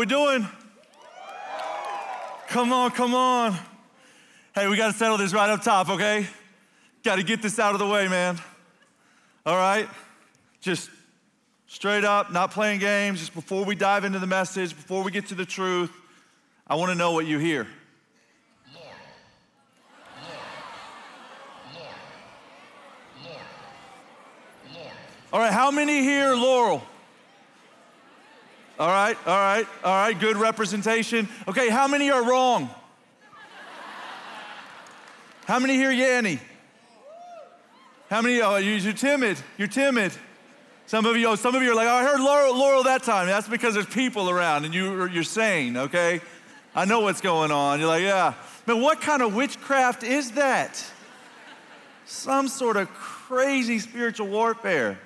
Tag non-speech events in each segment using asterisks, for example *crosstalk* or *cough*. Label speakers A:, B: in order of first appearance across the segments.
A: we doing? Come on, come on. Hey, we got to settle this right up top, okay? Got to get this out of the way, man. All right? Just straight up, not playing games, just before we dive into the message, before we get to the truth, I want to know what you hear. All right, how many here, Laurel? All right, all right, all right, good representation. Okay, how many are wrong? How many here, Yanny? How many? Oh, you're timid. You're timid. Some of you, oh, some of you are like, oh, I heard Laurel, Laurel that time. That's because there's people around and you, you're sane, okay? I know what's going on. You're like, yeah. Man, what kind of witchcraft is that? Some sort of crazy spiritual warfare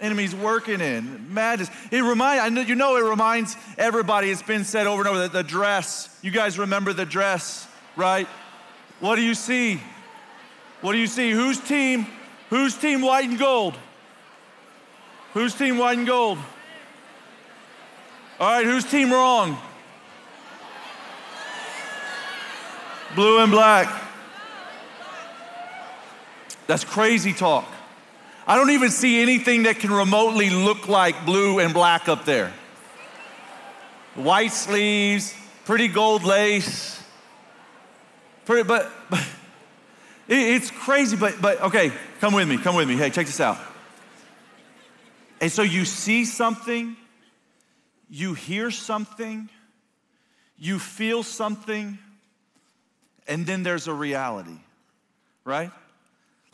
A: enemy's working in. Madness. It remind, I know, you know it reminds everybody, it's been said over and over, that the dress. You guys remember the dress, right? What do you see? What do you see? Whose team? Whose team white and gold? Whose team white and gold? All right, whose team wrong? Blue and black. That's crazy talk. I don't even see anything that can remotely look like blue and black up there. White sleeves, pretty gold lace. Pretty, but, but *laughs* it's crazy, but, but okay, come with me, come with me. Hey, check this out. And so you see something, you hear something, you feel something, and then there's a reality, right?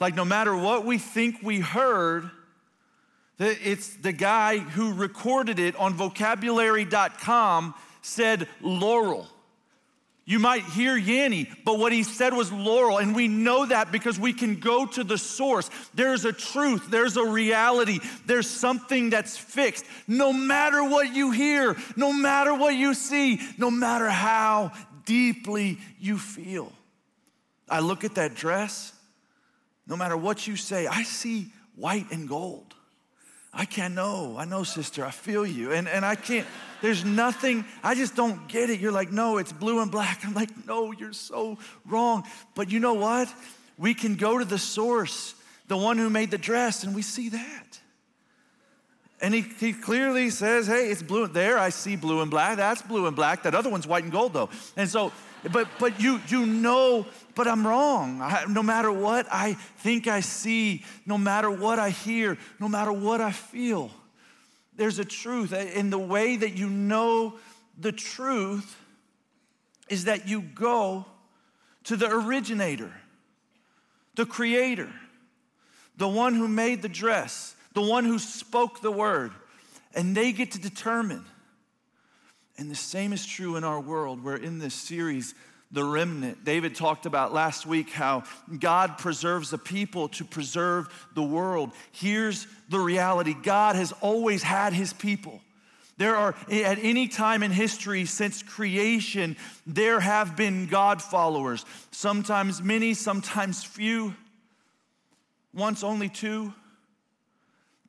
A: Like, no matter what we think we heard, it's the guy who recorded it on vocabulary.com said laurel. You might hear Yanny, but what he said was laurel, and we know that because we can go to the source. There's a truth, there's a reality, there's something that's fixed. No matter what you hear, no matter what you see, no matter how deeply you feel. I look at that dress no matter what you say, I see white and gold. I can't know. I know, sister. I feel you. And, and I can't, there's nothing, I just don't get it. You're like, no, it's blue and black. I'm like, no, you're so wrong. But you know what? We can go to the source, the one who made the dress, and we see that. And he, he clearly says, hey, it's blue. There, I see blue and black. That's blue and black. That other one's white and gold, though. And so, but, but you, you know but I'm wrong. I, no matter what I think I see, no matter what I hear, no matter what I feel, there's a truth. In the way that you know the truth is that you go to the originator, the creator, the one who made the dress, the one who spoke the word, and they get to determine. And the same is true in our world. We're in this series the remnant. David talked about last week how God preserves the people to preserve the world. Here's the reality God has always had his people. There are, at any time in history since creation, there have been God followers. Sometimes many, sometimes few, once only two.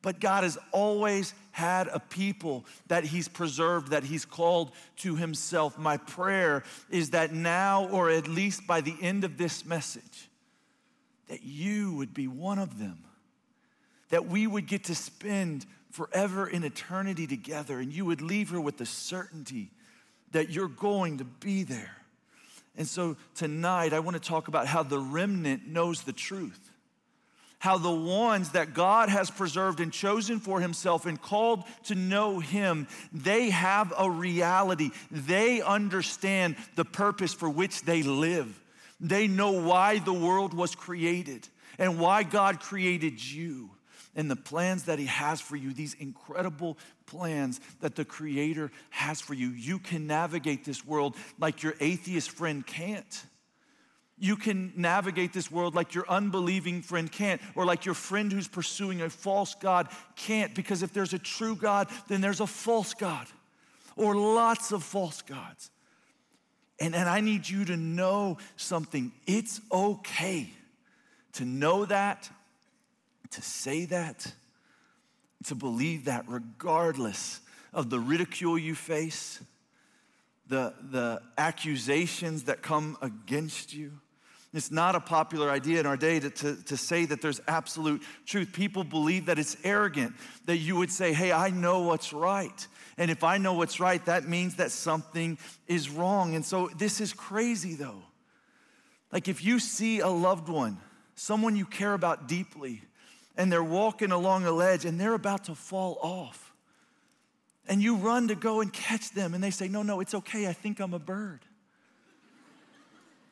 A: But God has always had a people that He's preserved, that He's called to Himself. My prayer is that now, or at least by the end of this message, that you would be one of them, that we would get to spend forever in eternity together, and you would leave her with the certainty that you're going to be there. And so tonight, I want to talk about how the remnant knows the truth how the ones that God has preserved and chosen for himself and called to know him, they have a reality. They understand the purpose for which they live. They know why the world was created and why God created you and the plans that he has for you, these incredible plans that the creator has for you. You can navigate this world like your atheist friend can't. You can navigate this world like your unbelieving friend can't, or like your friend who's pursuing a false God can't, because if there's a true God, then there's a false God, or lots of false gods. And, and I need you to know something. It's okay to know that, to say that, to believe that, regardless of the ridicule you face, the, the accusations that come against you. It's not a popular idea in our day to, to, to, say that there's absolute truth. People believe that it's arrogant that you would say, Hey, I know what's right. And if I know what's right, that means that something is wrong. And so this is crazy though. Like if you see a loved one, someone you care about deeply, and they're walking along a ledge and they're about to fall off, and you run to go and catch them, and they say, No, no, it's okay, I think I'm a bird.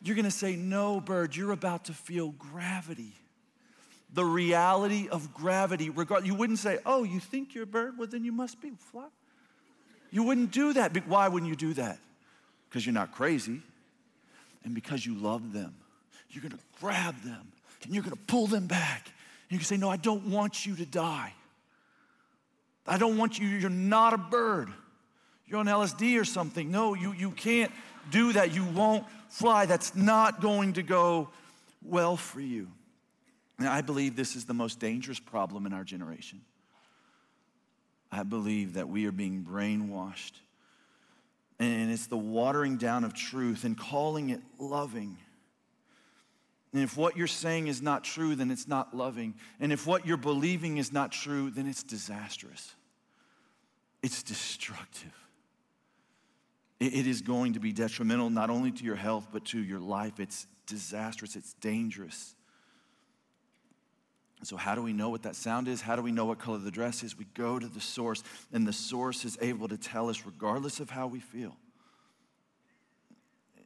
A: You're gonna say, No, bird, you're about to feel gravity. The reality of gravity, you wouldn't say, Oh, you think you're a bird? Well, then you must be fly. You wouldn't do that. Why wouldn't you do that? Because you're not crazy and because you love them. You're gonna grab them and you're gonna pull them back. And you can say, No, I don't want you to die. I don't want you, you're not a bird. You're on LSD or something. No, you, you can't do that. You won't fly. That's not going to go well for you. And I believe this is the most dangerous problem in our generation. I believe that we are being brainwashed. And it's the watering down of truth and calling it loving. And if what you're saying is not true, then it's not loving. And if what you're believing is not true, then it's disastrous. It's destructive. It is going to be detrimental not only to your health, but to your life. It's disastrous, it's dangerous. So, how do we know what that sound is? How do we know what color the dress is? We go to the source, and the source is able to tell us, regardless of how we feel.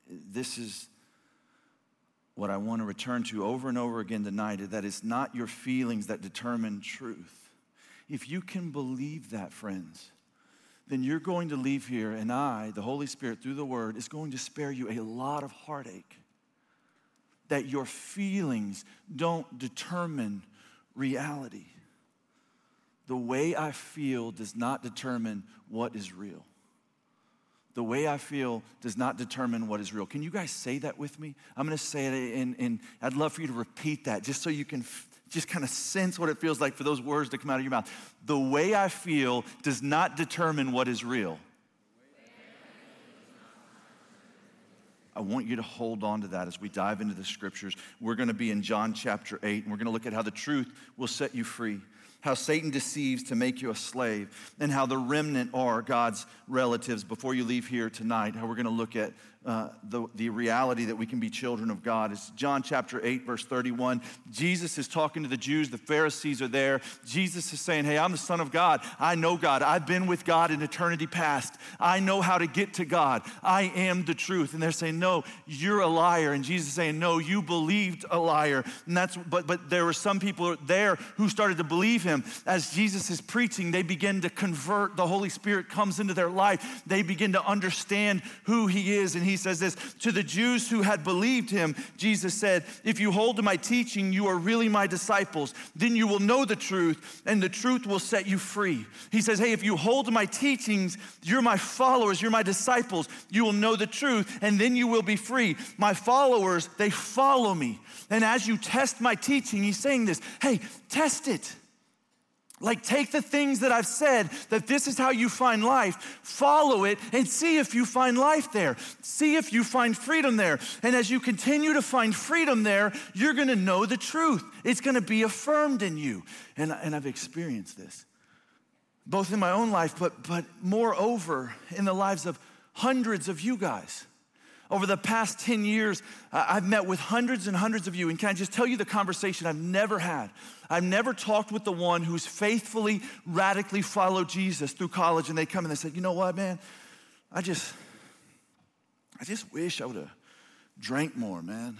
A: This is what I want to return to over and over again tonight that it's not your feelings that determine truth. If you can believe that, friends, then you're going to leave here, and I, the Holy Spirit, through the Word, is going to spare you a lot of heartache. That your feelings don't determine reality. The way I feel does not determine what is real the way I feel does not determine what is real. Can you guys say that with me? I'm going to say it, and, and I'd love for you to repeat that just so you can just kind of sense what it feels like for those words to come out of your mouth. The way I feel does not determine what is real. I want you to hold on to that as we dive into the scriptures. We're going to be in John chapter 8, and we're going to look at how the truth will set you free how Satan deceives to make you a slave, and how the remnant are God's relatives. Before you leave here tonight, how we're going to look at uh, the, the reality that we can be children of God. It's John chapter 8, verse 31. Jesus is talking to the Jews, the Pharisees are there. Jesus is saying, Hey, I'm the Son of God. I know God. I've been with God in eternity past. I know how to get to God. I am the truth. And they're saying, No, you're a liar. And Jesus is saying, No, you believed a liar. And that's but but there were some people there who started to believe him. As Jesus is preaching, they begin to convert. The Holy Spirit comes into their life. They begin to understand who he is. And he says this to the Jews who had believed him, Jesus said, If you hold to my teaching, you are really my disciples. Then you will know the truth, and the truth will set you free. He says, Hey, if you hold to my teachings, you're my followers, you're my disciples. You will know the truth, and then you will be free. My followers, they follow me. And as you test my teaching, he's saying this hey, test it. Like, take the things that I've said, that this is how you find life, follow it, and see if you find life there. See if you find freedom there. And as you continue to find freedom there, you're gonna know the truth. It's gonna be affirmed in you. And, and I've experienced this, both in my own life, but, but moreover, in the lives of hundreds of you guys. Over the past 10 years, I've met with hundreds and hundreds of you. And can I just tell you the conversation I've never had? I've never talked with the one who's faithfully, radically followed Jesus through college. And they come and they say, you know what, man? I just, I just wish I would have drank more, man.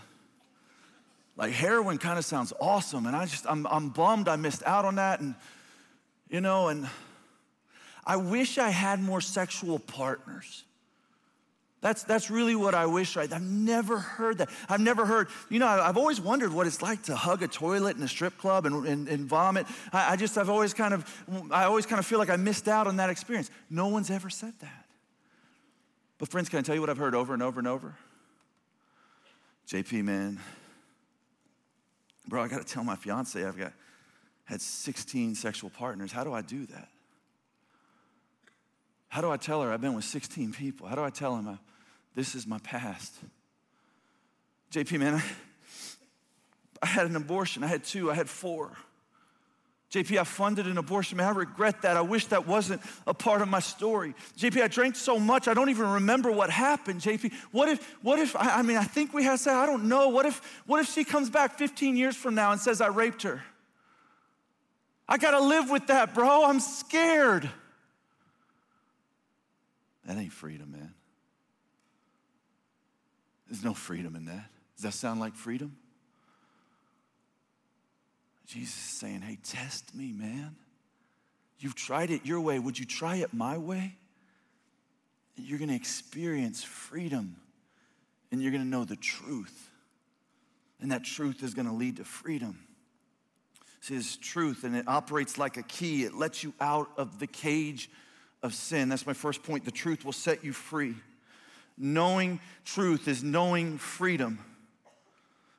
A: Like heroin kind of sounds awesome. And I just, I'm, I'm bummed I missed out on that. And, you know, and I wish I had more sexual partners. That's, that's really what I wish I, I've never heard that. I've never heard, you know, I've always wondered what it's like to hug a toilet in a strip club and, and, and vomit. I, I just, I've always kind of, I always kind of feel like I missed out on that experience. No one's ever said that. But friends, can I tell you what I've heard over and over and over? JP, man, bro, I got to tell my fiance I've got had 16 sexual partners. How do I do that? How do I tell her I've been with 16 people? How do I tell him I, this is my past? JP, man, I, I had an abortion. I had two, I had four. JP, I funded an abortion. Man, I regret that. I wish that wasn't a part of my story. JP, I drank so much, I don't even remember what happened. JP, what if, what if, I, I mean, I think we have say, I don't know. What if, what if she comes back 15 years from now and says I raped her? I gotta live with that, bro. I'm scared. That ain't freedom, man. There's no freedom in that. Does that sound like freedom? Jesus is saying, hey, test me, man. You've tried it your way. Would you try it my way? You're going to experience freedom and you're going to know the truth. And that truth is going to lead to freedom. It's His truth, and it operates like a key. It lets you out of the cage of sin. That's my first point. The truth will set you free. Knowing truth is knowing freedom.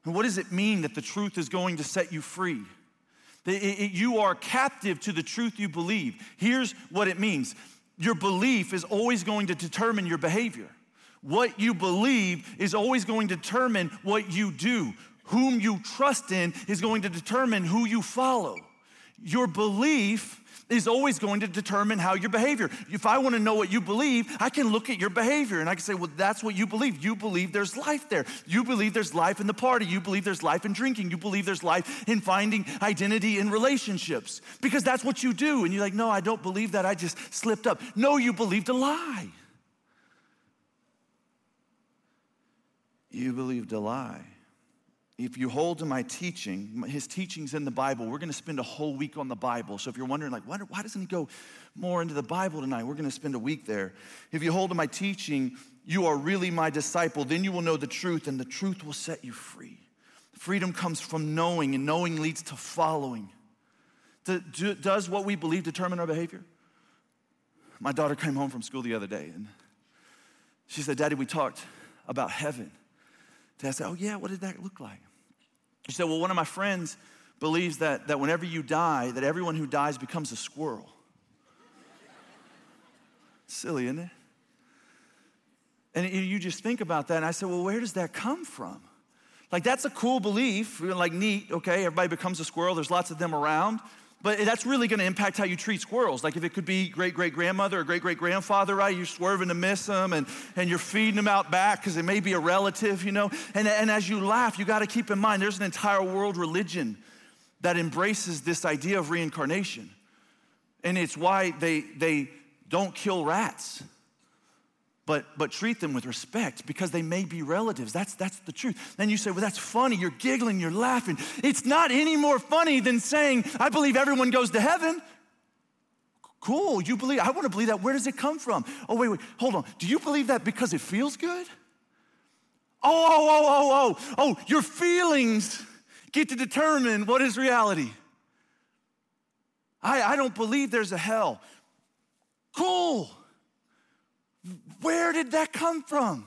A: And what does it mean that the truth is going to set you free? That You are captive to the truth you believe. Here's what it means your belief is always going to determine your behavior. What you believe is always going to determine what you do. Whom you trust in is going to determine who you follow. Your belief is always going to determine how your behavior. If I want to know what you believe, I can look at your behavior and I can say, well, that's what you believe. You believe there's life there. You believe there's life in the party. You believe there's life in drinking. You believe there's life in finding identity in relationships because that's what you do. And you're like, no, I don't believe that. I just slipped up. No, you believed a lie. You believed a lie if you hold to my teaching, his teaching's in the Bible. We're going to spend a whole week on the Bible. So if you're wondering, like, why, why doesn't he go more into the Bible tonight? We're going to spend a week there. If you hold to my teaching, you are really my disciple. Then you will know the truth, and the truth will set you free. Freedom comes from knowing, and knowing leads to following. Does what we believe determine our behavior? My daughter came home from school the other day, and she said, Daddy, we talked about heaven. I said, Oh, yeah, what did that look like? He said, Well, one of my friends believes that, that whenever you die, that everyone who dies becomes a squirrel. Silly, isn't it? And you just think about that, and I said, Well, where does that come from? Like, that's a cool belief, like neat, okay, everybody becomes a squirrel, there's lots of them around. But that's really going to impact how you treat squirrels. Like if it could be great great grandmother or great great grandfather, right? You're swerving to miss them and, and you're feeding them out back because it may be a relative, you know? And, and as you laugh, you got to keep in mind there's an entire world religion that embraces this idea of reincarnation. And it's why they, they don't kill rats but, but treat them with respect because they may be relatives. That's, that's the truth. Then you say, well, that's funny. You're giggling, you're laughing. It's not any more funny than saying, I believe everyone goes to heaven. Cool, you believe, I want to believe that. Where does it come from? Oh, wait, wait, hold on. Do you believe that because it feels good? Oh, oh, oh, oh, oh, oh, your feelings get to determine what is reality. I, I don't believe there's a hell. Cool. Where did that come from?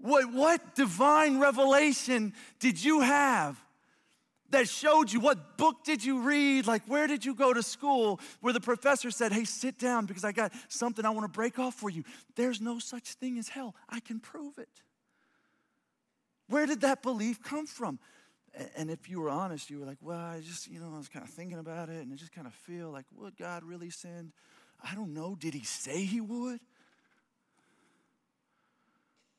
A: What, what divine revelation did you have that showed you? What book did you read? Like, where did you go to school where the professor said, Hey, sit down because I got something I want to break off for you? There's no such thing as hell. I can prove it. Where did that belief come from? And if you were honest, you were like, Well, I just, you know, I was kind of thinking about it and I just kind of feel like, would God really send? I don't know. Did he say he would?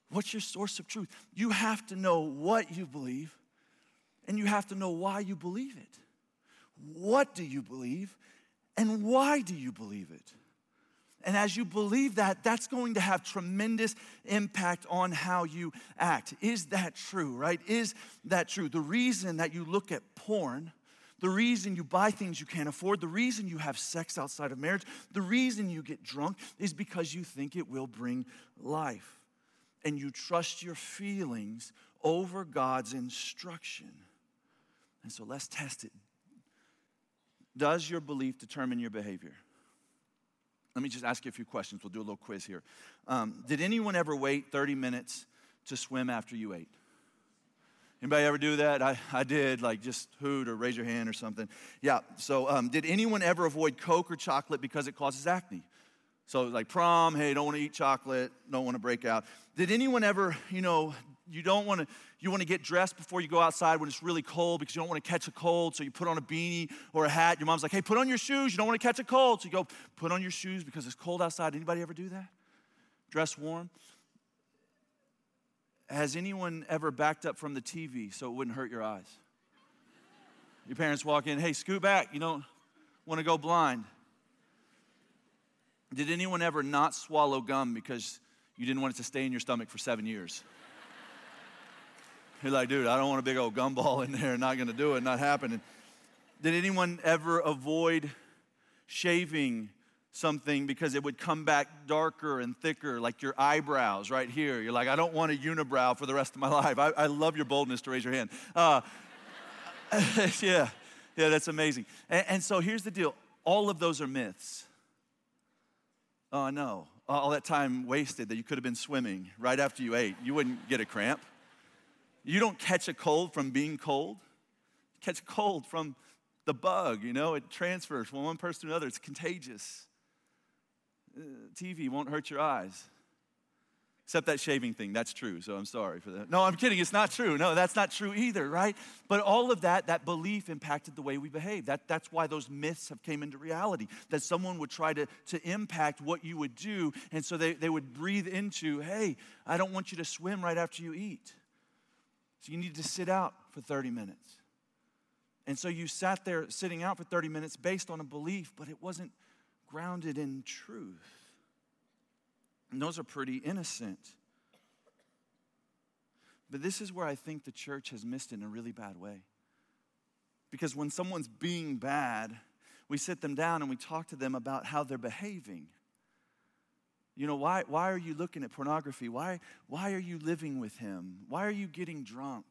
A: What's your source of truth? You have to know what you believe, and you have to know why you believe it. What do you believe, and why do you believe it? And as you believe that, that's going to have tremendous impact on how you act. Is that true, right? Is that true? The reason that you look at porn, the reason you buy things you can't afford, the reason you have sex outside of marriage, the reason you get drunk is because you think it will bring life and you trust your feelings over God's instruction. And so let's test it. Does your belief determine your behavior? Let me just ask you a few questions. We'll do a little quiz here. Um, did anyone ever wait 30 minutes to swim after you ate? Anybody ever do that? I, I did, like just hoot or raise your hand or something. Yeah, so um, did anyone ever avoid Coke or chocolate because it causes acne? So, like prom, hey, don't want to eat chocolate, don't want to break out. Did anyone ever, you know, you don't want to you want to get dressed before you go outside when it's really cold because you don't want to catch a cold so you put on a beanie or a hat. Your mom's like hey put on your shoes you don't want to catch a cold. So you go put on your shoes because it's cold outside. Anybody ever do that? Dress warm? Has anyone ever backed up from the tv so it wouldn't hurt your eyes? Your parents walk in hey scoot back you don't want to go blind did anyone ever not swallow gum because you didn't want it to stay in your stomach for seven years you're like, dude, I don't want a big old gumball in there, not gonna do it, not happening. Did anyone ever avoid shaving something because it would come back darker and thicker, like your eyebrows right here? You're like, I don't want a unibrow for the rest of my life. I, I love your boldness to raise your hand. Uh, *laughs* yeah, yeah, that's amazing. And, and so here's the deal all of those are myths. Oh, no. All that time wasted that you could have been swimming right after you ate, you wouldn't get a cramp. You don't catch a cold from being cold. You catch a cold from the bug, you know, it transfers from one person to another. It's contagious. Uh, TV won't hurt your eyes. Except that shaving thing, that's true, so I'm sorry for that. No, I'm kidding, it's not true. No, that's not true either, right? But all of that, that belief impacted the way we behave. That, that's why those myths have came into reality, that someone would try to, to impact what you would do, and so they, they would breathe into, hey, I don't want you to swim right after you eat. So you need to sit out for 30 minutes. And so you sat there sitting out for 30 minutes based on a belief, but it wasn't grounded in truth. And those are pretty innocent. But this is where I think the church has missed it in a really bad way. Because when someone's being bad, we sit them down and we talk to them about how they're behaving. You know, why, why are you looking at pornography? Why, why are you living with him? Why are you getting drunk?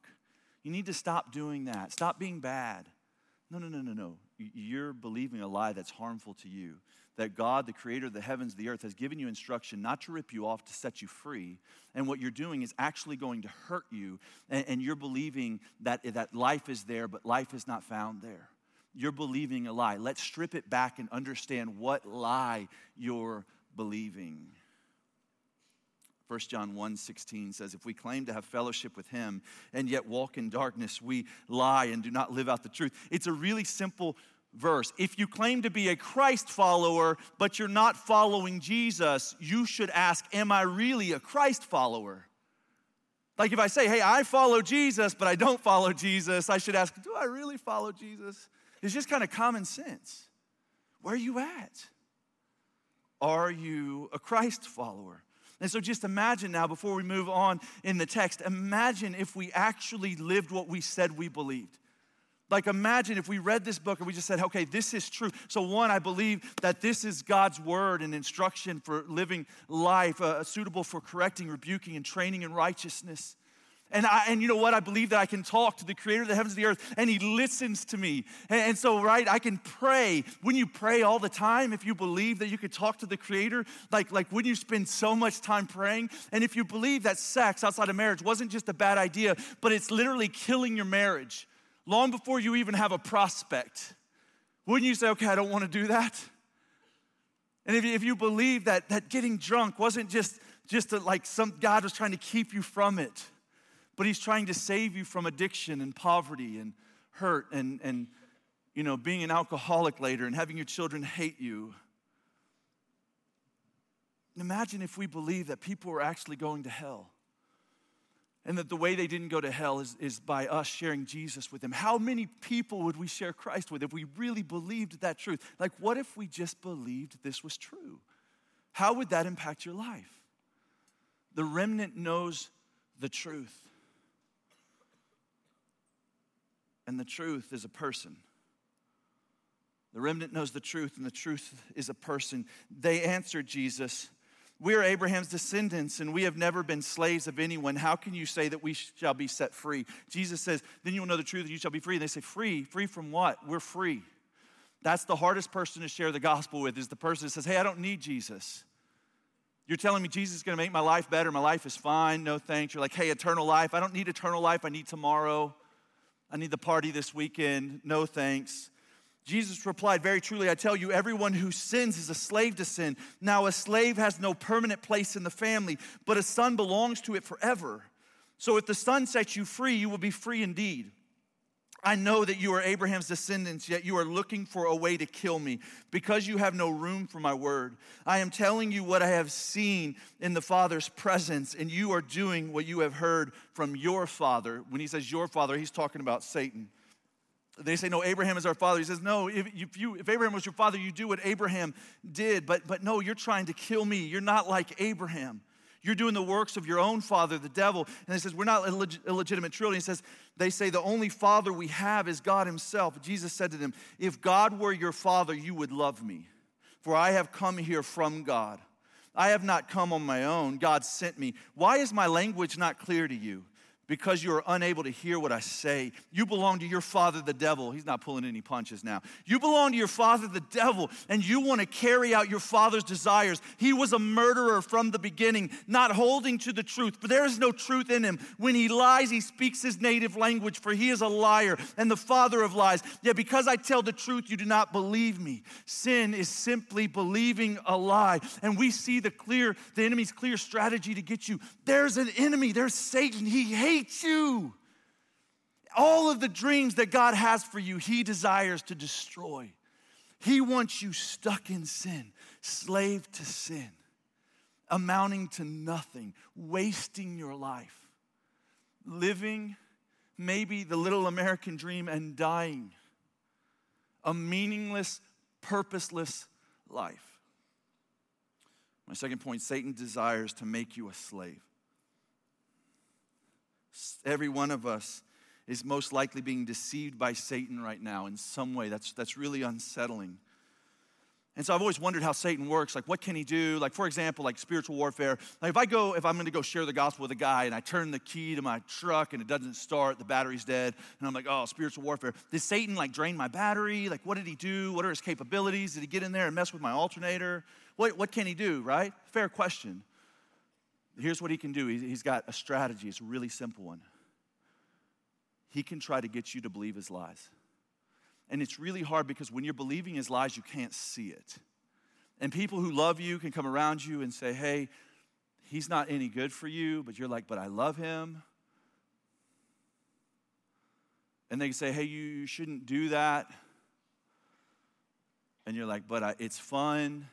A: You need to stop doing that. Stop being bad. No, no, no, no, no. You're believing a lie that's harmful to you. That God, the creator of the heavens, the earth, has given you instruction not to rip you off, to set you free. And what you're doing is actually going to hurt you. And, and you're believing that, that life is there, but life is not found there. You're believing a lie. Let's strip it back and understand what lie you're believing. 1 John 1 16 says, If we claim to have fellowship with him and yet walk in darkness, we lie and do not live out the truth. It's a really simple verse. If you claim to be a Christ follower, but you're not following Jesus, you should ask, Am I really a Christ follower? Like if I say, Hey, I follow Jesus, but I don't follow Jesus, I should ask, Do I really follow Jesus? It's just kind of common sense. Where are you at? Are you a Christ follower? And so just imagine now, before we move on in the text, imagine if we actually lived what we said we believed. Like, imagine if we read this book and we just said, okay, this is true. So, one, I believe that this is God's word and instruction for living life uh, suitable for correcting, rebuking, and training in righteousness. And, I, and you know what? I believe that I can talk to the creator of the heavens and the earth, and he listens to me. And, and, so, right, I can pray. When you pray all the time, if you believe that you could talk to the creator, like, like wouldn't you spend so much time praying, and if you believe that sex outside of marriage wasn't just a bad idea, but it's literally killing your marriage long before you even have a prospect, wouldn't you say, okay, I don't want to do that? And if you, if you believe that, that getting drunk wasn't just, just a, like some God was trying to keep you from it, but he's trying to save you from addiction and poverty and hurt and, and you know, being an alcoholic later and having your children hate you. Imagine if we believe that people are actually going to hell and that the way they didn't go to hell is, is by us sharing Jesus with them. How many people would we share Christ with if we really believed that truth? Like, what if we just believed this was true? How would that impact your life? The remnant knows the truth. And the truth is a person. The remnant knows the truth, and the truth is a person. They answered Jesus, We are Abraham's descendants, and we have never been slaves of anyone. How can you say that we shall be set free? Jesus says, Then you will know the truth, and you shall be free. And they say, Free? Free from what? We're free. That's the hardest person to share the gospel with, is the person that says, Hey, I don't need Jesus. You're telling me Jesus is going to make my life better. My life is fine. No thanks. You're like, hey, eternal life. I don't need eternal life. I need tomorrow. I need the party this weekend. No thanks. Jesus replied, Very truly, I tell you, everyone who sins is a slave to sin. Now, a slave has no permanent place in the family, but a son belongs to it forever. So if the son sets you free, you will be free indeed. I know that you are Abraham's descendants, yet you are looking for a way to kill me because you have no room for my word. I am telling you what I have seen in the Father's presence, and you are doing what you have heard from your father. When he says your father, he's talking about Satan. They say, No, Abraham is our father. He says, No, if, you, if Abraham was your father, you do what Abraham did. But, but no, you're trying to kill me. You're not like Abraham. You're doing the works of your own father, the devil. And he says, We're not illeg- illegitimate children. He says, They say the only father we have is God himself. Jesus said to them, If God were your father, you would love me, for I have come here from God. I have not come on my own. God sent me. Why is my language not clear to you? Because you are unable to hear what I say. You belong to your father, the devil. He's not pulling any punches now. You belong to your father, the devil, and you want to carry out your father's desires. He was a murderer from the beginning, not holding to the truth, but there is no truth in him. When he lies, he speaks his native language, for he is a liar and the father of lies. Yet because I tell the truth, you do not believe me. Sin is simply believing a lie. And we see the clear, the enemy's clear strategy to get you. There's an enemy, there's Satan. He hates hates you. All of the dreams that God has for you, He desires to destroy. He wants you stuck in sin, slave to sin, amounting to nothing, wasting your life, living maybe the little American dream and dying a meaningless, purposeless life. My second point Satan desires to make you a slave. Every one of us is most likely being deceived by Satan right now in some way. That's, that's really unsettling. And so I've always wondered how Satan works. Like, what can he do? Like, for example, like spiritual warfare. Like, if I go, if I'm gonna go share the gospel with a guy and I turn the key to my truck and it doesn't start, the battery's dead, and I'm like, oh, spiritual warfare. Did Satan like drain my battery? Like, what did he do? What are his capabilities? Did he get in there and mess with my alternator? What, what can he do, right? Fair question. Here's what he can do he's got a strategy, it's a really simple one. He can try to get you to believe his lies. And it's really hard because when you're believing his lies, you can't see it. And people who love you can come around you and say, hey, he's not any good for you, but you're like, but I love him. And they can say, hey, you shouldn't do that. And you're like, but I, it's fun.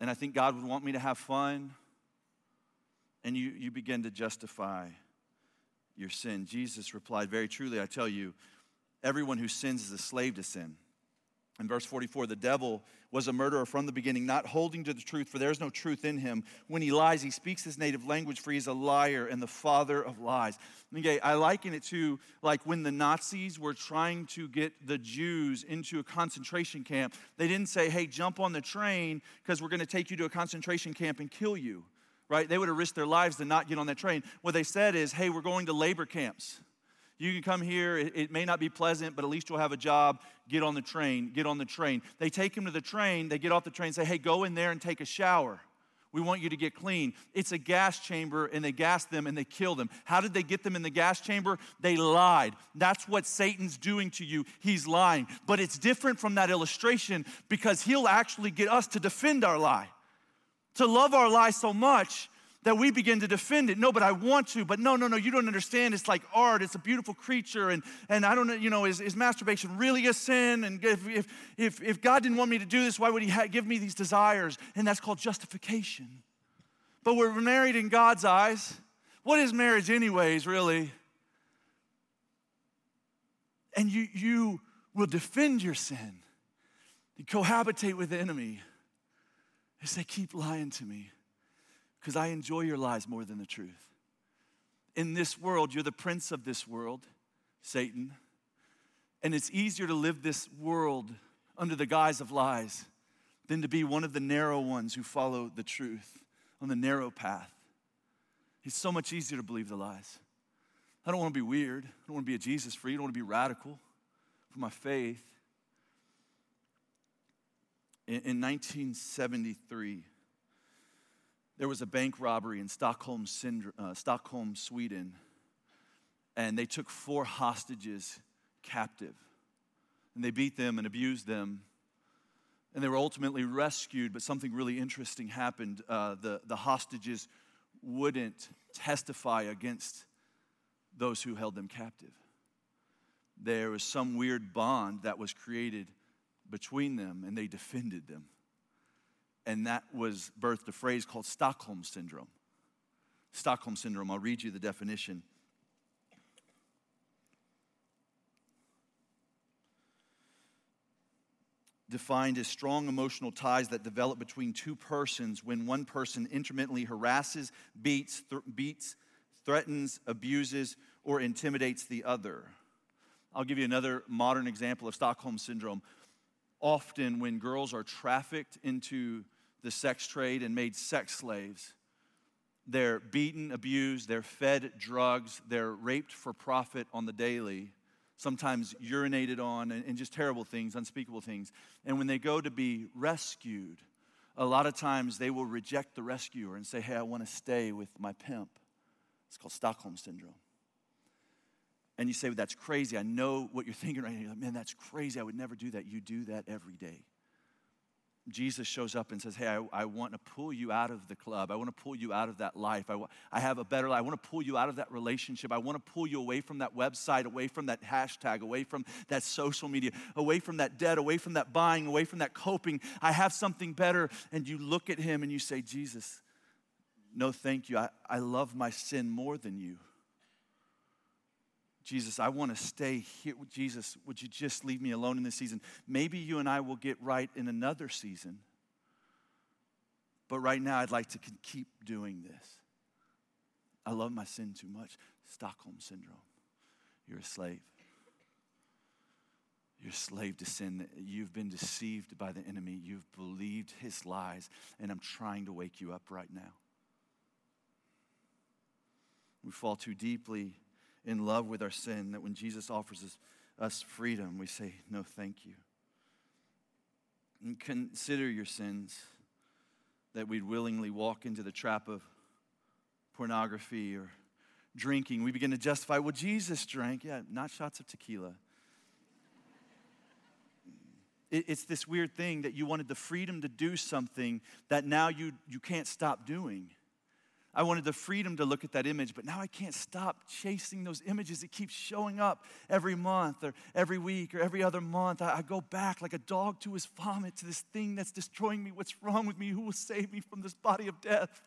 A: And I think God would want me to have fun and you, you begin to justify your sin. Jesus replied, Very truly, I tell you, everyone who sins is a slave to sin. In verse 44, the devil was a murderer from the beginning, not holding to the truth, for there is no truth in him. When he lies, he speaks his native language, for he's a liar and the father of lies. Okay, I liken it to like when the Nazis were trying to get the Jews into a concentration camp. They didn't say, hey, jump on the train because we're going to take you to a concentration camp and kill you right? They would have risked their lives to not get on that train. What they said is, hey, we're going to labor camps. You can come here. It, it, may not be pleasant, but at least you'll have a job. Get on the train. Get on the train. They take him to the train. They get off the train and say, hey, go in there and take a shower. We want you to get clean. It's a gas chamber, and they gas them and they kill them. How did they get them in the gas chamber? They lied. That's what Satan's doing to you. He's lying. But it's different from that illustration because he'll actually get us to defend our lie to love our lie so much that we begin to defend it. No, but I want to. But no, no, no, you don't understand. It's like art. It's a beautiful creature. And, and I don't know, you know, is, is masturbation really a sin? And if, if, if, if God didn't want me to do this, why would He ha- give me these desires? And that's called justification. But we're married in God's eyes. What is marriage, anyways, really? And you, you will defend your sin, you cohabitate with the enemy is say, Keep lying to me because I enjoy your lies more than the truth. In this world, you're the prince of this world, Satan, and it's easier to live this world under the guise of lies than to be one of the narrow ones who follow the truth on the narrow path. It's so much easier to believe the lies. I don't want to be weird. I don't want to be a Jesus freak. I don't want to be radical for my faith. In, in 1973, there was a bank robbery in Stockholm, uh, Stockholm, Sweden, and they took four hostages captive. and they beat them and abused them. And they were ultimately rescued, but something really interesting happened. Uh, the, the hostages wouldn't testify against those who held them captive. There was some weird bond that was created between them, and they defended them. And that was birthed a phrase called Stockholm Syndrome. Stockholm Syndrome, I'll read you the definition. defined as strong emotional ties that develop between two persons when one person intermittently harasses, beats, th- beats, threatens, abuses, or intimidates the other. I'll give you another modern example of Stockholm syndrome. Often, when girls are trafficked into the sex trade and made sex slaves, they're beaten, abused, they're fed drugs, they're raped for profit on the daily sometimes urinated on, and, just terrible things, unspeakable things. And when they go to be rescued, a lot of times they will reject the rescuer and say, Hey, I want to stay with my pimp. It's called Stockholm Syndrome. And you say, well, That's crazy. I know what you're *laughs* thinking right now. You're like, Man, that's crazy. I would never do that. You do that every day. Jesus shows up and says, Hey, I, I, want to pull you out of the club. I want to pull you out of that life. I, I have a better life. I want to pull you out of that relationship. I want to pull you away from that website, away from that hashtag, away from that social media, away from that debt, away from that buying, away from that coping. I have something better. And you look at him and you say, Jesus, no, thank you. I, I love my sin more than you. Jesus, I want to stay here. Jesus, would you just leave me alone in this season? Maybe you and I will get right in another season. But right now, I'd like to keep doing this. I love my sin too much. Stockholm Syndrome. You're a slave. You're a slave to sin. You've been deceived by the enemy. You've believed his lies. And I'm trying to wake you up right now. We fall too deeply in love with our sin that when Jesus offers us, us freedom, we say, No, thank you. And consider your sins that we'd willingly walk into the trap of pornography or drinking. We begin to justify, well, Jesus drank. Yeah, not shots of tequila. It's this weird thing that you wanted the freedom to do something that now you, you can't stop doing. I wanted the freedom to look at that image, but now I can't stop chasing those images. It keeps showing up every month or every week or every other month. I, I, go back like a dog to his vomit to this thing that's destroying me. What's wrong with me? Who will save me from this body of death?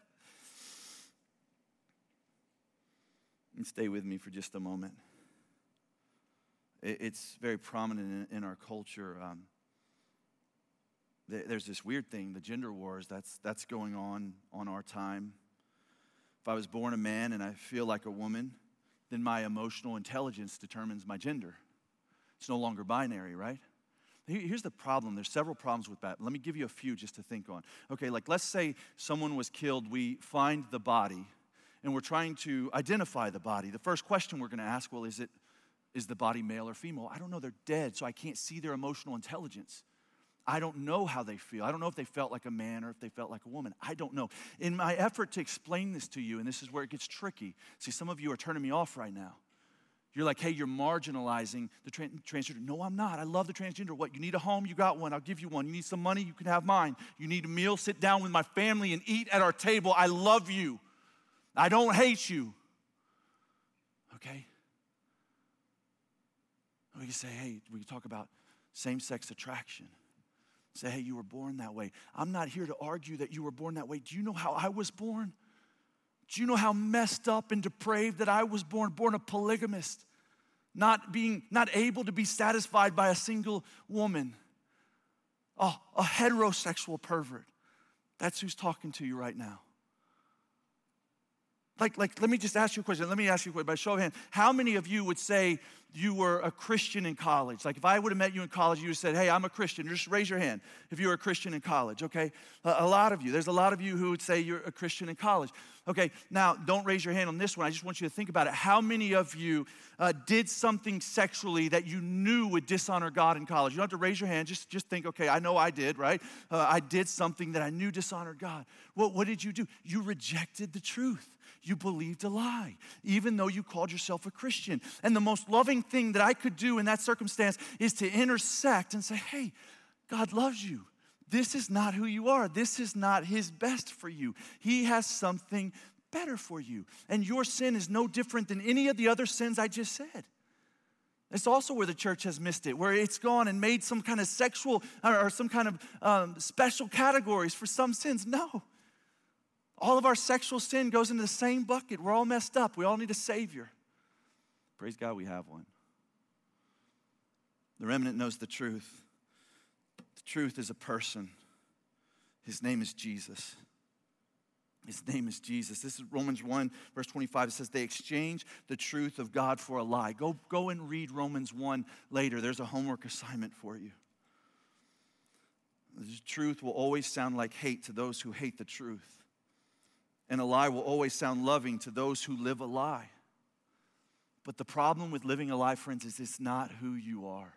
A: And stay with me for just a moment. It, it's very prominent in, in our culture. Um, there's this weird thing, the gender wars, that's, that's going on on our time. If I was born a man and I feel like a woman, then my emotional intelligence determines my gender. It's no longer binary, right? Here's the problem. There's several problems with that. Let me give you a few just to think on. Okay, like let's say someone was killed, we find the body, and we're trying to identify the body. The first question we're going to ask, well, is it is the body male or female? I don't know. They're dead, so I can't see their emotional intelligence. I don't know how they feel. I don't know if they felt like a man or if they felt like a woman. I don't know. In my effort to explain this to you, and this is where it gets tricky. See, some of you are turning me off right now. You're like, hey, you're marginalizing the transgender. No, I'm not. I love the transgender. What? You need a home? You got one. I'll give you one. You need some money? You can have mine. You need a meal? Sit down with my family and eat at our table. I love you. I don't hate you. Okay? We can say, hey, we can talk about same sex attraction. Say, hey, you were born that way. I'm not here to argue that you were born that way. Do you know how I was born? Do you know how messed up and depraved that I was born? Born a polygamist, not being, not able to be satisfied by a single woman, a, a heterosexual pervert. That's who's talking to you right now. Like, like, let me just ask you a question. Let me ask you a question by show of hand. How many of you would say you were a Christian in college? Like, if I would have met you in college, you would have said, Hey, I'm a Christian. Just raise your hand if you were a Christian in college, okay? A, a lot of you. There's a lot of you who would say you're a Christian in college. Okay, now don't raise your hand on this one. I just want you to think about it. How many of you uh, did something sexually that you knew would dishonor God in college? You don't have to raise your hand. Just, just think, okay, I know I did, right? Uh, I did something that I knew dishonored God. Well, what did you do? You rejected the truth you believed a lie, even though you called yourself a Christian. And the most loving thing that I could do in that circumstance is to intersect and say, hey, God loves you. This is not who you are. This is not His best for you. He has something better for you. And your sin is no different than any of the other sins I just said. It's also where the church has missed it, where it's gone and made some kind of sexual or some kind of um, special categories for some sins. No. All of our sexual sin goes into the same bucket. We're all messed up. We all need a Savior. Praise God, we have one. The remnant knows the truth. The truth is a person, His name is Jesus. His name is Jesus. This is Romans 1, verse 25. It says, They exchange the truth of God for a lie. Go, go and read Romans 1 later. There's a homework assignment for you. The truth will always sound like hate to those who hate the truth. And a lie will always sound loving to those who live a lie. But the problem with living a lie, friends, is it's not who you are.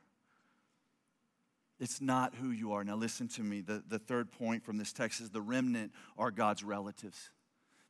A: It's not who you are. Now, listen to me. The, the third point from this text is the remnant are God's relatives.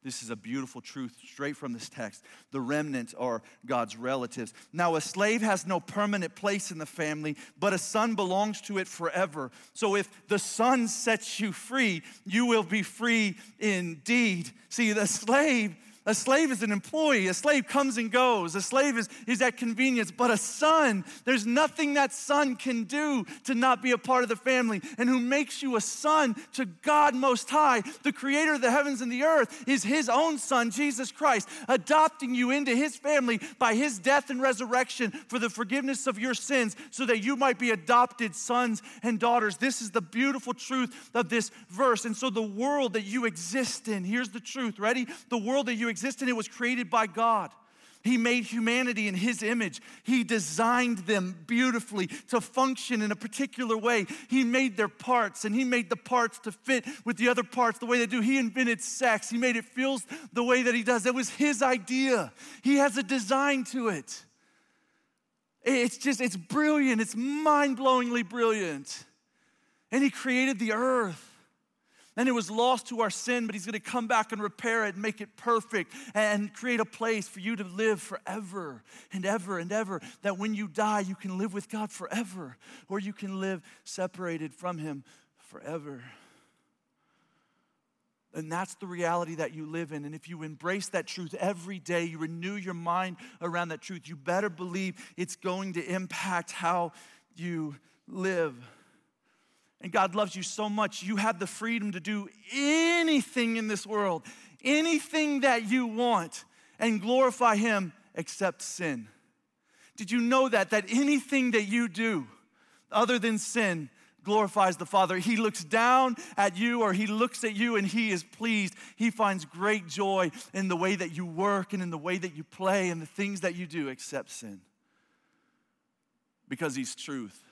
A: This is a beautiful truth straight from this text. The remnant are God's relatives. Now, a slave has no permanent place in the family, but a son belongs to it forever. So, if the son sets you free, you will be free indeed. See, the slave a slave is an employee. A slave comes and goes. A slave is, is at convenience. But a son, there's nothing that son can do to not be a part of the family. And who makes you a son to God Most High, the creator of the heavens and the earth, is his own son, Jesus Christ, adopting you into his family by his death and resurrection for the forgiveness of your sins so that you might be adopted sons and daughters. This is the beautiful truth of this verse. And so the world that you exist in, here's the truth. Ready? The world that you exist it was created by God. He made humanity in His image. He designed them beautifully to function in a particular way. He made their parts and He made the parts to fit with the other parts the way they do. He invented sex. He made it feel the way that He does. It was His idea. He has a design to it. It's just, it's brilliant. It's mind blowingly brilliant. And He created the earth and it was lost to our sin, but He's going to come back and repair it and make it perfect and create a place for you to live forever and ever and ever. That when you die, you can live with God forever, or you can live separated from Him forever. And that's the reality that you live in. And if you embrace that truth every day, you renew your mind around that truth, you better believe it's going to impact how you live. And God loves you so much, you have the freedom to do anything in this world, anything that you want, and glorify Him except sin. Did you know that? That anything that you do other than sin glorifies the Father. He looks down at you or He looks at you and He is pleased. He finds great joy in the way that you work and in the way that you play and the things that you do except sin. Because He's truth.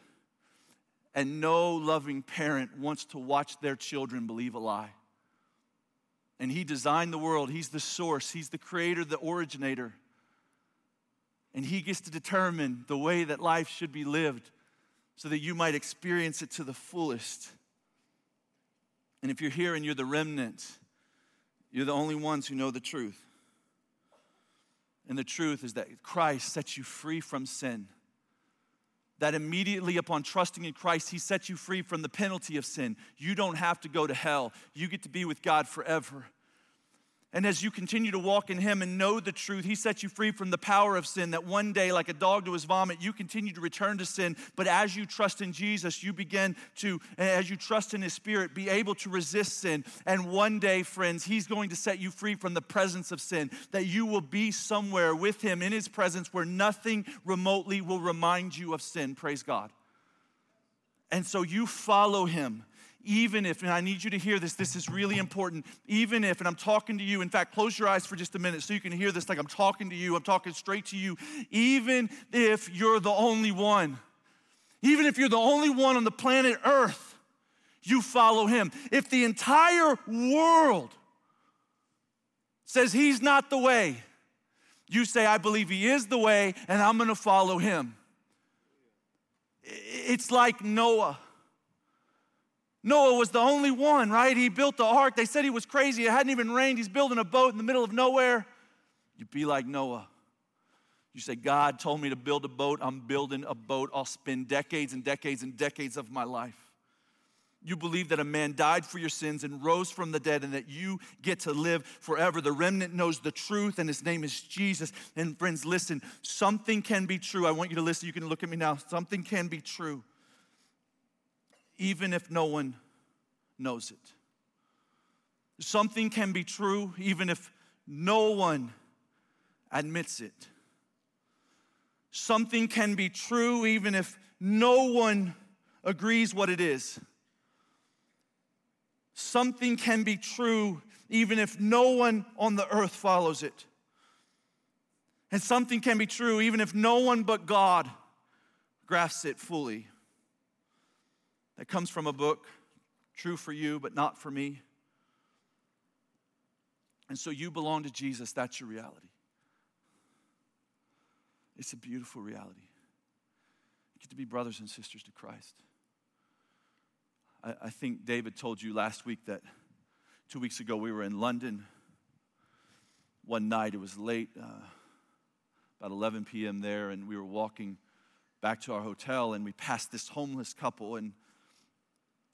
A: And no loving parent wants to watch their children believe a lie. And He designed the world, He's the source, He's the creator, the originator. And He gets to determine the way that life should be lived so that you might experience it to the fullest. And if you're here and you're the remnant, you're the only ones who know the truth. And the truth is that Christ sets you free from sin that immediately upon trusting in Christ, He sets you free from the penalty of sin. You don't have to go to hell, you get to be with God forever. And as you continue to walk in Him and know the truth, He sets you free from the power of sin. That one day, like a dog to his vomit, you continue to return to sin. But as you trust in Jesus, you begin to, as you trust in His Spirit, be able to resist sin. And one day, friends, He's going to set you free from the presence of sin. That you will be somewhere with Him in His presence where nothing remotely will remind you of sin. Praise God. And so you follow Him even if, and I need you to hear this, this is really important, even if, and I'm talking to you, in fact, close your eyes for just a minute so you can hear this like I'm talking to you, I'm talking straight to you, even if you're the only one, even if you're the only one on the planet Earth, you follow him. If the entire world says he's not the way, you say, I believe he is the way, and I'm gonna follow him. It's like Noah. Noah was the only one, right? He built the ark. They said he was crazy. It hadn't even rained. He's building a boat in the middle of nowhere. You'd be like Noah. You say, God told me to build a boat. I'm building a boat. I'll spend decades and decades and decades of my life. You believe that a man died for your sins and rose from the dead and that you get to live forever. The remnant knows the truth and his name is Jesus. And friends, listen, something can be true. I want you to listen. You can look at me now. Something can be true, even if no one knows it. Something can be true, even if no one admits it. Something can be true, even if no one agrees what it is. Something can be true even if no one on the earth follows it. And something can be true even if no one but God grasps it fully. That comes from a book, true for you, but not for me. And so you belong to Jesus, that's your reality. It's a beautiful reality. You get to be brothers and sisters to Christ. I, I think David told you last week that two weeks ago we were in London. One night, it was late, uh, about 11 p.m. there, and we were walking back to our hotel, and we passed this homeless couple, and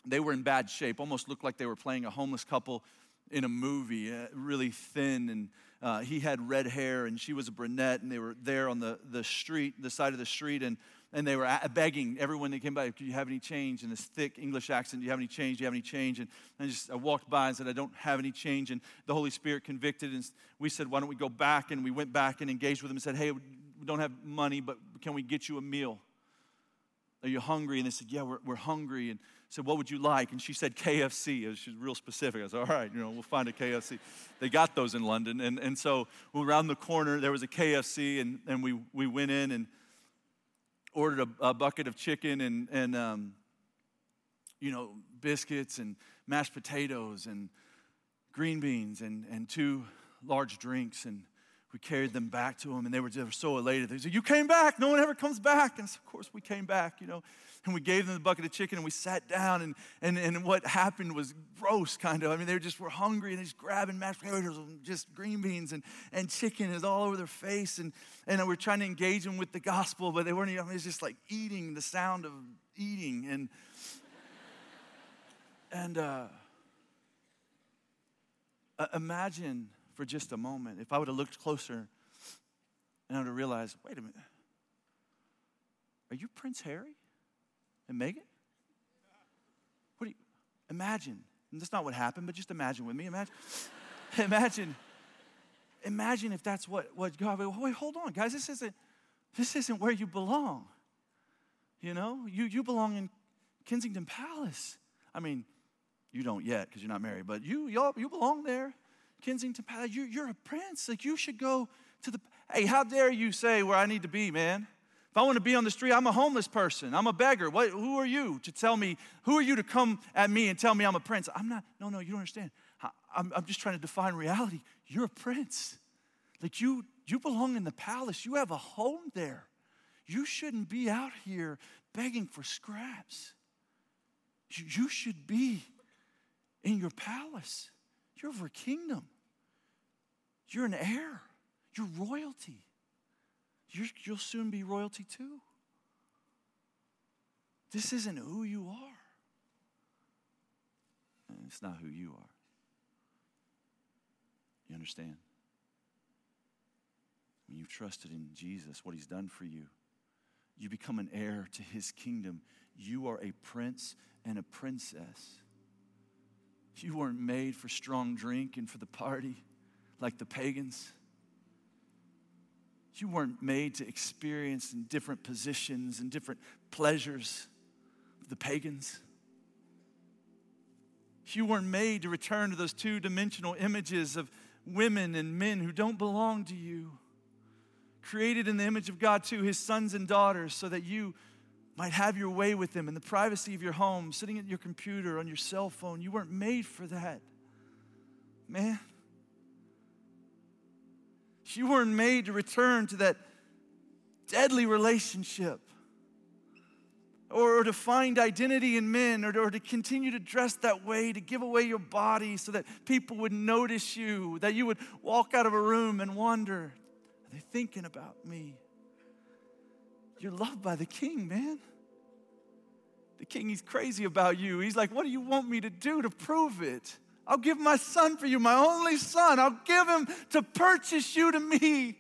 A: they were in bad shape, almost looked like they were playing a homeless couple in a movie, uh, really thin, and uh, he had red hair, and she was a brunette, and they were there on the, the street, the side of the street, and and they were begging everyone that came by, do you have any change? In this thick English accent, do you have any change? Do you have any change? And I just I walked by and said, I don't have any change. And the Holy Spirit convicted, and we said, why don't we go back? And we went back and engaged with them and said, hey, we don't have money, but can we get you a meal? Are you hungry? And they said, yeah, we're, we're hungry. And said, what would you like? And she said, KFC. She's real specific. I said, all right, you know, we'll find a KFC. They got those in London. And, and so around the corner, there was a KFC, and, and we, we went in and ordered a, a bucket of chicken and, and um, you know, biscuits and mashed potatoes and green beans and, and two large drinks. And we carried them back to them, and they were, just so elated. They said, You came back. No one ever comes back. And so, of course, we came back, you know. And we gave them the bucket of chicken, and we sat down. And, and, and what happened was gross, kind of. I mean, they just were hungry, and they just grabbing mashed potatoes and just green beans and, and chicken is all over their face. And, and we we're trying to engage them with the gospel, but they weren't, I mean, it was just like eating, the sound of eating. And, and uh, imagine for just a moment, if I would have looked closer and I would have realized, wait a minute, are you Prince Harry and Meghan? What do you imagine? And that's not what happened, but just imagine with me. Imagine, *laughs* imagine, imagine if that's what, what God, wait, hold on, guys, this isn't this isn't where you belong. You know, you, you belong in Kensington Palace. I mean, you don't yet because you're not married, but you, y'all, you belong there. Kensington Palace, you, you're a prince. Like you should go to the, hey, how dare you say where I need to be, man? If I want to be on the street, I'm a homeless person. I'm a beggar. What, who are you to tell me? Who are you to come at me and tell me I'm a prince? I'm not, no, no, you don't understand. I, I'm, I'm just trying to define reality. You're a prince. Like you, you belong in the palace. You have a home there. You shouldn't be out here begging for scraps. You, you should be in your palace. You're over a kingdom. You're an heir, you're royalty. you will soon be royalty too. This isn't who you are. It's not who you are. You understand? When you've trusted in Jesus, what he's done for you, you become an heir to his kingdom. You are a prince and a princess. You weren't made for strong drink and for the party like the pagans. You weren't made to experience in different positions and different pleasures the pagans. You weren't made to return to those two dimensional images of women and men who don't belong to you. Created in the image of God, too, his sons and daughters, so that you might have your way with them in the privacy of your home, sitting at your computer, on your cell phone. You weren't made for that. Man, you weren't made to return to that deadly relationship or to find identity in men, or, or to continue to dress that way, to give away your body so that people would notice you, that you would walk out of a room and wonder, are they thinking about me? You're loved by the king, man. The king, he's crazy about you. He's like, What do you want me to do to prove it? I'll give my son for you, my only son. I'll give him to purchase you to me,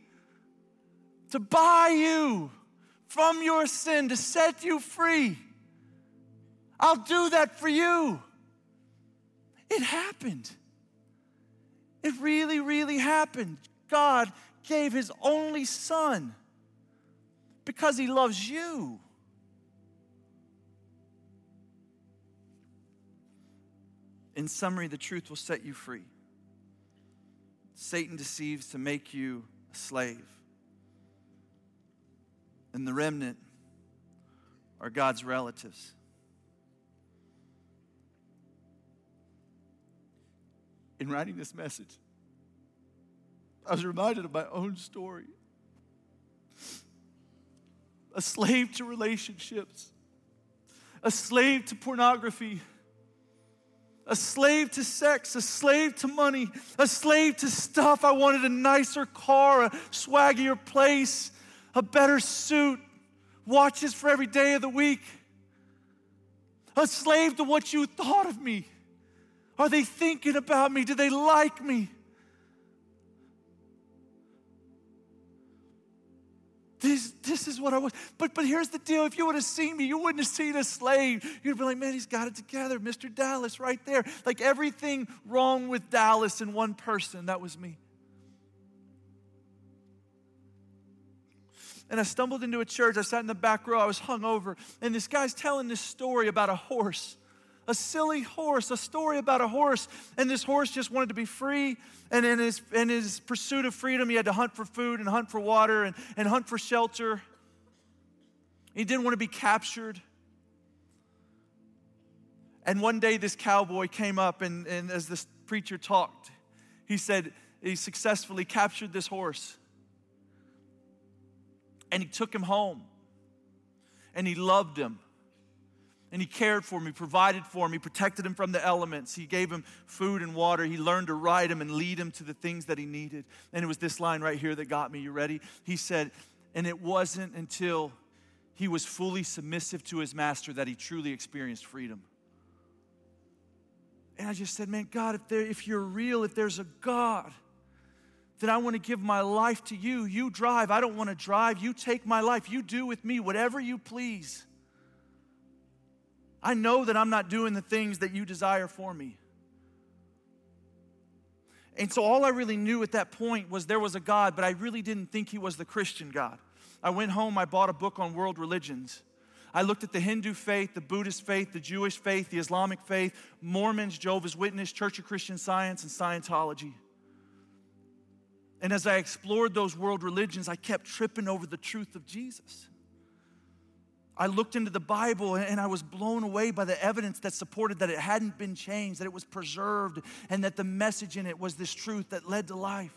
A: to buy you from your sin, to set you free. I'll do that for you. It happened. It really, really happened. God gave his only son because he loves you. In summary, the truth will set you free. Satan deceives to make you a slave. And the remnant are God's relatives. In writing this message, I was reminded of my own story. A slave to relationships, a slave to pornography a slave to sex, a slave to money, a slave to stuff. I wanted a nicer car, a swaggier place, a better suit, watches for every day of the week. A slave to what you thought of me. Are they thinking about me? Do they like me? This, this is what I was. But, but here's the deal if you would have seen me, you wouldn't have seen a slave. You'd be like, man, he's got it together. Mr. Dallas right there. Like everything wrong with Dallas in one person. That was me. And I stumbled into a church. I sat in the back row. I was hung over. And this guy's telling this story about a horse a silly horse, a story about a horse. And this horse just wanted to be free. And in his, in his pursuit of freedom, he had to hunt for food and hunt for water and, and hunt for shelter. He didn't want to be captured. And one day, this cowboy came up, and, and as this preacher talked, he said he successfully captured this horse. And he took him home. And he loved him and he cared for he provided for he protected him from the elements, he gave him food and water, he learned to ride him and lead him to the things that he needed. And it was this line right here that got me. You ready? He said, And it wasn't until he was fully submissive to his master that he truly experienced freedom. And I just said, Man, God, if, there, if you're real, if there's a God, then I want to give my life to you. You drive. I don't want to drive. You take my life. You do with me whatever you please. I know that I'm not doing the things that you desire for me. And so all I really knew at that point was there was a God, but I really didn't think he was the Christian God. I went home, I bought a book on world religions. I looked at the Hindu faith, the Buddhist faith, the Jewish faith, the Islamic faith, Mormons, Jehovah's Witness, Church of Christian Science, and Scientology. And as I explored those world religions, I kept tripping over the truth of Jesus. I looked into the Bible and I was blown away by the evidence that supported that it hadn't been changed, that it was preserved, and that the message in it was this truth that led to life.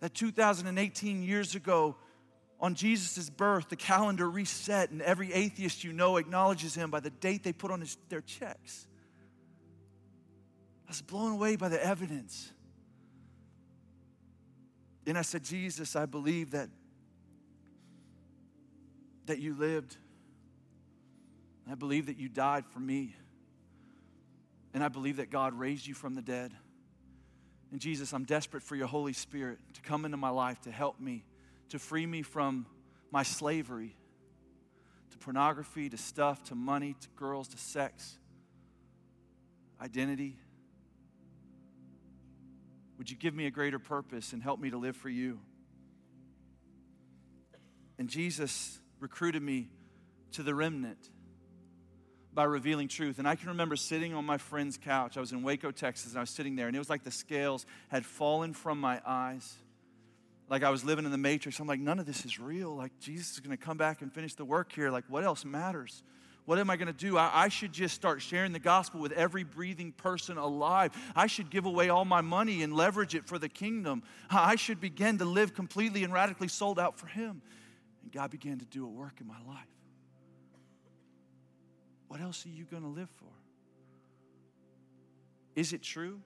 A: That 2018 years ago, on Jesus' birth, the calendar reset, and every atheist you know acknowledges him by the date they put on his, their checks. I was blown away by the evidence. And I said, Jesus, I believe that that you lived. I believe that you died for me. And I believe that God raised you from the dead. And Jesus, I'm desperate for your Holy Spirit to come into my life to help me, to free me from my slavery to pornography, to stuff, to money, to girls, to sex, identity. Would you give me a greater purpose and help me to live for you? And Jesus, recruited me to the remnant by revealing truth. And I can remember sitting on my friend's couch. I was in Waco, Texas, and I was sitting there, and it was like the scales had fallen from my eyes. Like I was living in the matrix. I'm like, none of this is real. Like, Jesus is going to come back and finish the work here. Like, what else matters? What am I going to do? I, I, should just start sharing the gospel with every breathing person alive. I should give away all my money and leverage it for the kingdom. I should begin to live completely and radically sold out for Him. God began to do a work in my life. What else are you going to live for? Is it true?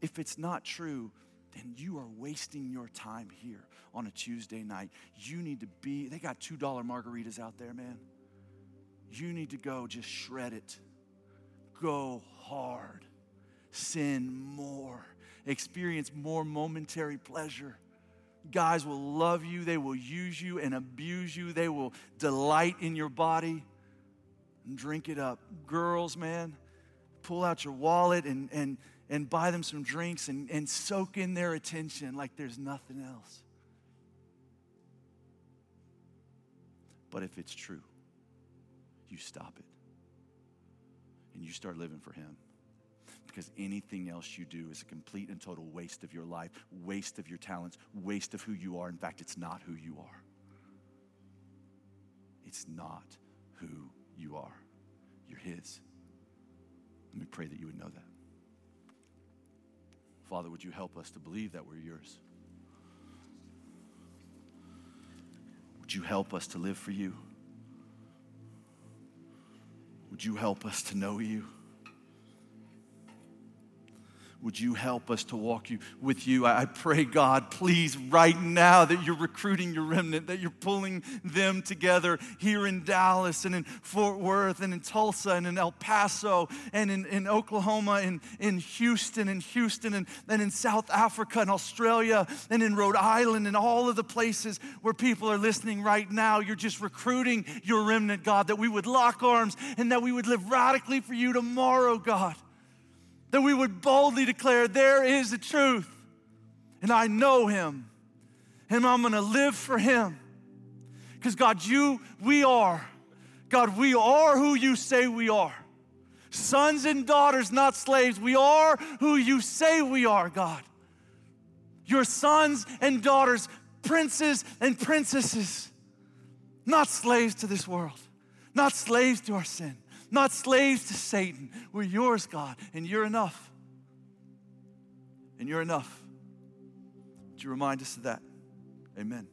A: If it's not true, then you are wasting your time here on a Tuesday night. You need to be, they got $2 margaritas out there, man. You need to go just shred it. Go hard. Sin more. Experience more momentary pleasure. Guys will love you, they will use you and abuse you, they will delight in your body and drink it up. Girls, man, pull out your wallet and, and, and buy them some drinks and, and soak in their attention like there's nothing else. But if it's true, you stop it and you start living for Him. Because anything else you do is a complete and total waste of your life, waste of your talents, waste of who you are. In fact, it's not who you are. It's not who you are. You're His. Let me pray that you would know that. Father, would you help us to believe that we're yours? Would you help us to live for you? Would you help us to know you? Would you help us to walk you with you? I pray, God, please, right now, that you're recruiting your remnant, that you're pulling them together here in Dallas and in Fort Worth and in Tulsa and in El Paso and in, in Oklahoma and in Houston and Houston and then in South Africa and Australia and in Rhode Island and all of the places where people are listening right now. You're just recruiting your remnant, God, that we would lock arms and that we would live radically for you tomorrow, God that we would boldly declare, There is the truth, and I know him, and I'm gonna live for him. Because, God, you, we are. God, we are who you say we are. Sons and daughters, not slaves. We are who you say we are, God. Your sons and daughters, princes and princesses, not slaves to this world, not slaves to our sin, not slaves to Satan. We're yours, God, and you're enough. And you're enough. Would you remind us of that? Amen.